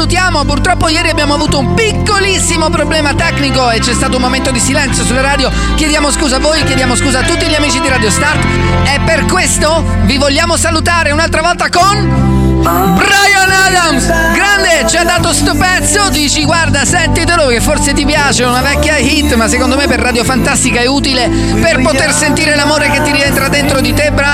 salutiamo. Purtroppo ieri abbiamo avuto un piccolissimo problema tecnico e c'è stato un momento di silenzio sulla radio. Chiediamo scusa a voi, chiediamo scusa a tutti gli amici di Radio Start e per questo vi vogliamo salutare un'altra volta con Brian Adams, grande, ci ha dato sto pezzo. Dici, guarda, sentitelo che forse ti piace, una vecchia hit, ma secondo me per Radio Fantastica è utile per poter sentire l'amore che ti rientra dentro di te, Brian.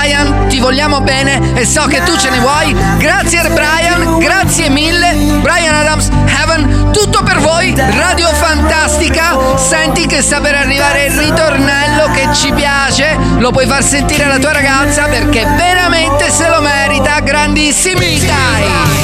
Vogliamo bene e so che tu ce ne vuoi. Grazie, Brian, grazie mille. Brian Adams, Heaven, tutto per voi. Radio Fantastica, senti che sta per arrivare il ritornello che ci piace. Lo puoi far sentire alla tua ragazza perché veramente se lo merita. Grandissimi dai!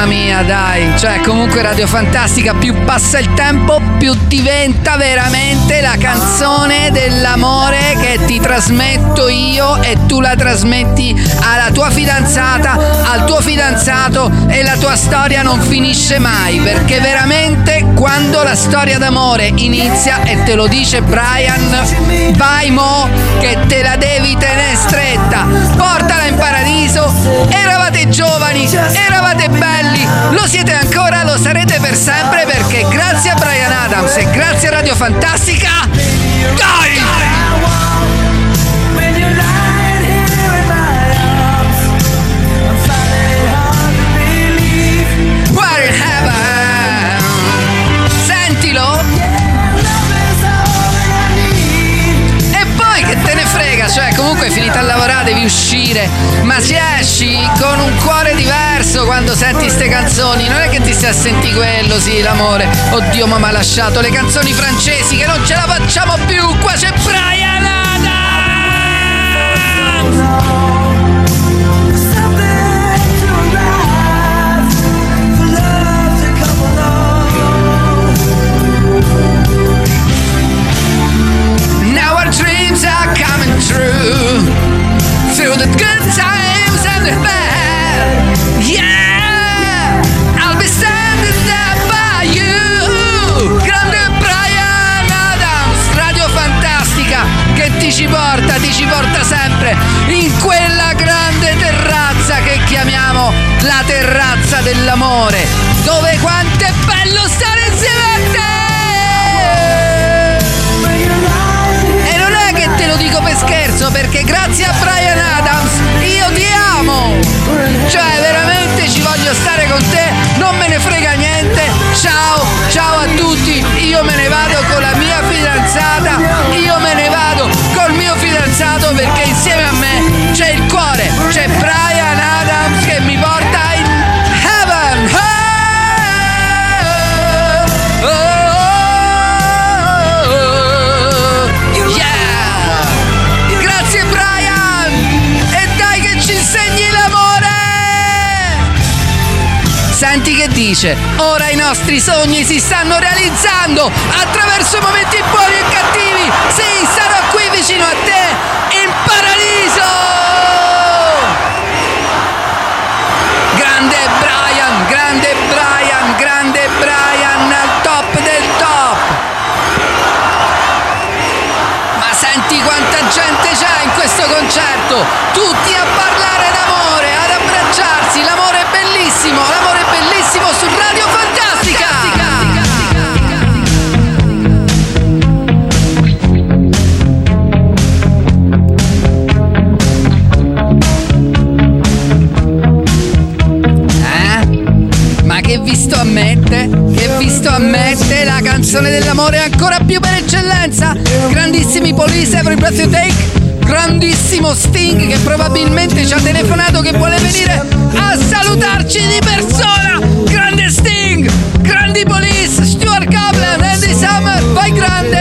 Mamma mia dai, cioè comunque Radio Fantastica più passa il tempo più diventa veramente la canzone dell'amore che ti trasmetto io e tu la trasmetti alla tua fidanzata, al tuo fidanzato e la tua storia non finisce mai perché veramente quando la storia d'amore inizia e te lo dice Brian, vai mo che te la devi tenere stretta, portala in paradiso, eravate giovani, eravate belli, lo siete ancora, lo sarete per sempre perché grazie a Brian Adams e grazie a Radio Fantastica, dai! Cioè comunque è finita a lavorare, devi uscire, ma si esci con un cuore diverso quando senti ste canzoni, non è che ti stai a sentire quello, sì, l'amore. Oddio, ma mi ha lasciato le canzoni francesi che non ce la facciamo più, ci porta sempre In quella grande terrazza che chiamiamo La terrazza dell'amore Dove quanto è bello stare insieme a te! E non è che te lo dico per scherzo, perché grazie a Brian Senti che dice, ora i nostri sogni si stanno realizzando attraverso momenti buoni e cattivi. Sì, sarò qui vicino a te, in paradiso! Grande Brian, grande Brian, grande Brian, al top del top! Ma senti quanta gente c'è in questo concerto! Tutti a parlare d'amore, ad abbracciarsi, l'amore è bellissimo su Radio Fantastica! Eh? Ma che vi sto? Che vi sto? La canzone dell'amore ancora più per eccellenza! Grandissimi Police Every Breath You Take! Grandissimo Sting che probabilmente ci ha telefonato che vuole venire a salutarci di persona! Grande Sting! Grandi Police! Stuart Kaplan! Andy Summer! Vai grande!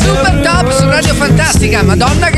Super top su Radio Fantastica! Madonna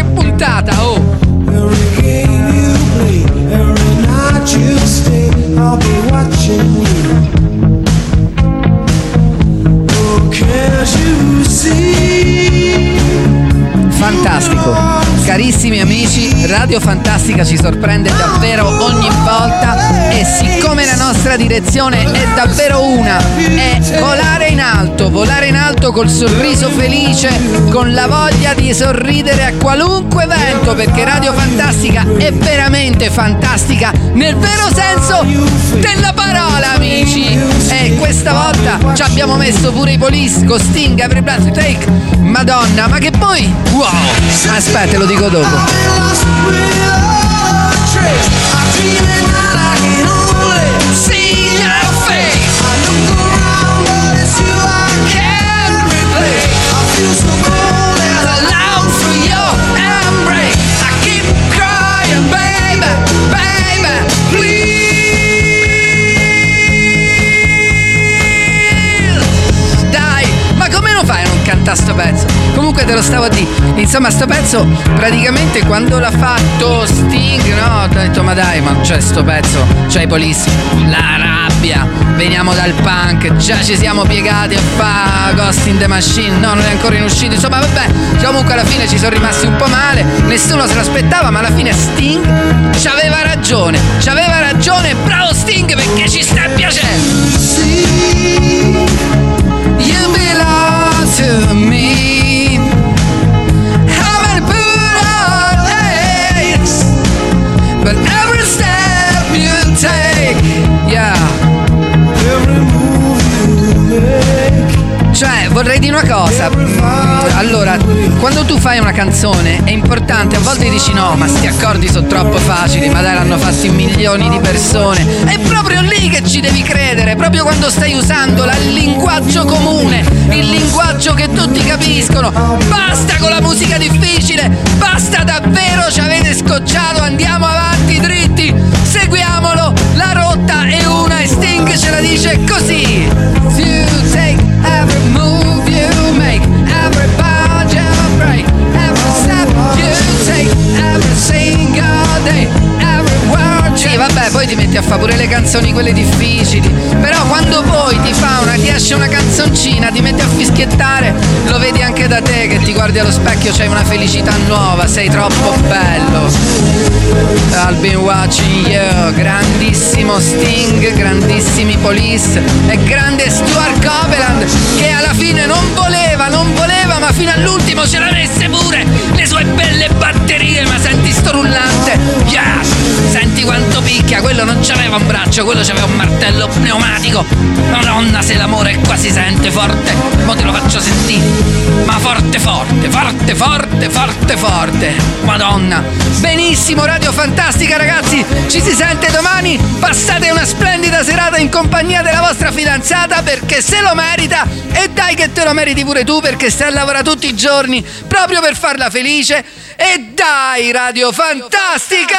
Carissimi amici, Radio Fantastica ci sorprende davvero ogni volta e siccome la nostra direzione è davvero una, è volare in alto, volare in alto col sorriso felice, con la voglia di sorridere a qualunque evento, perché Radio Fantastica è veramente fantastica nel vero senso della parola, amici. E questa volta ci abbiamo messo pure i police Sting, Every Breath You Take. Madonna, ma che poi... Wow! Aspetta, lo dico dopo. See your face. Can't replace. Allow for your embrace. I keep crying, baby, baby, please. Dai, ma come lo fai a non cantare sto pezzo? Comunque te lo stavo a dire. Insomma, sto pezzo praticamente quando l'ha fatto Sting, no? Ho detto, ma dai, ma c'è sto pezzo, c'è i police, la rabbia, veniamo dal punk, già ci siamo piegati a fare Ghost in the Machine, no, non è ancora in uscito, insomma, vabbè, comunque alla fine ci sono rimasti un po' male, nessuno se l'aspettava, ma alla fine Sting ci aveva ragione, ci aveva ragione, bravo vorrei dire una cosa. Allora, quando tu fai una canzone è importante, a volte dici no, ma sti accordi sono troppo facili, ma dai, l'hanno fatti milioni di persone. È proprio lì che ci devi credere, proprio quando stai usando la- il linguaggio comune, il linguaggio che tutti capiscono. Basta con la musica difficile, basta davvero, ci avete scocciato, andiamo avanti dritti, seguiamolo, la rotta è una e Sting ce la dice così. Canzoni quelle difficili. Però quando poi ti fa una, ti esce una canzoncina, ti metti a fischiettare, lo vedi anche da te che ti guardi allo specchio, c'hai una felicità nuova, sei troppo bello. I've been watching you, grandissimo Sting, grandissimi Police e grande Stuart Copeland che alla si sente forte, mo te lo faccio sentire, ma forte forte, forte forte, forte forte, madonna, benissimo Radio Fantastica ragazzi, ci si sente domani, passate una splendida serata in compagnia della vostra fidanzata perché se lo merita e dai che te lo meriti pure tu perché stai a lavorare tutti i giorni proprio per farla felice. E dai Radio Fantastica!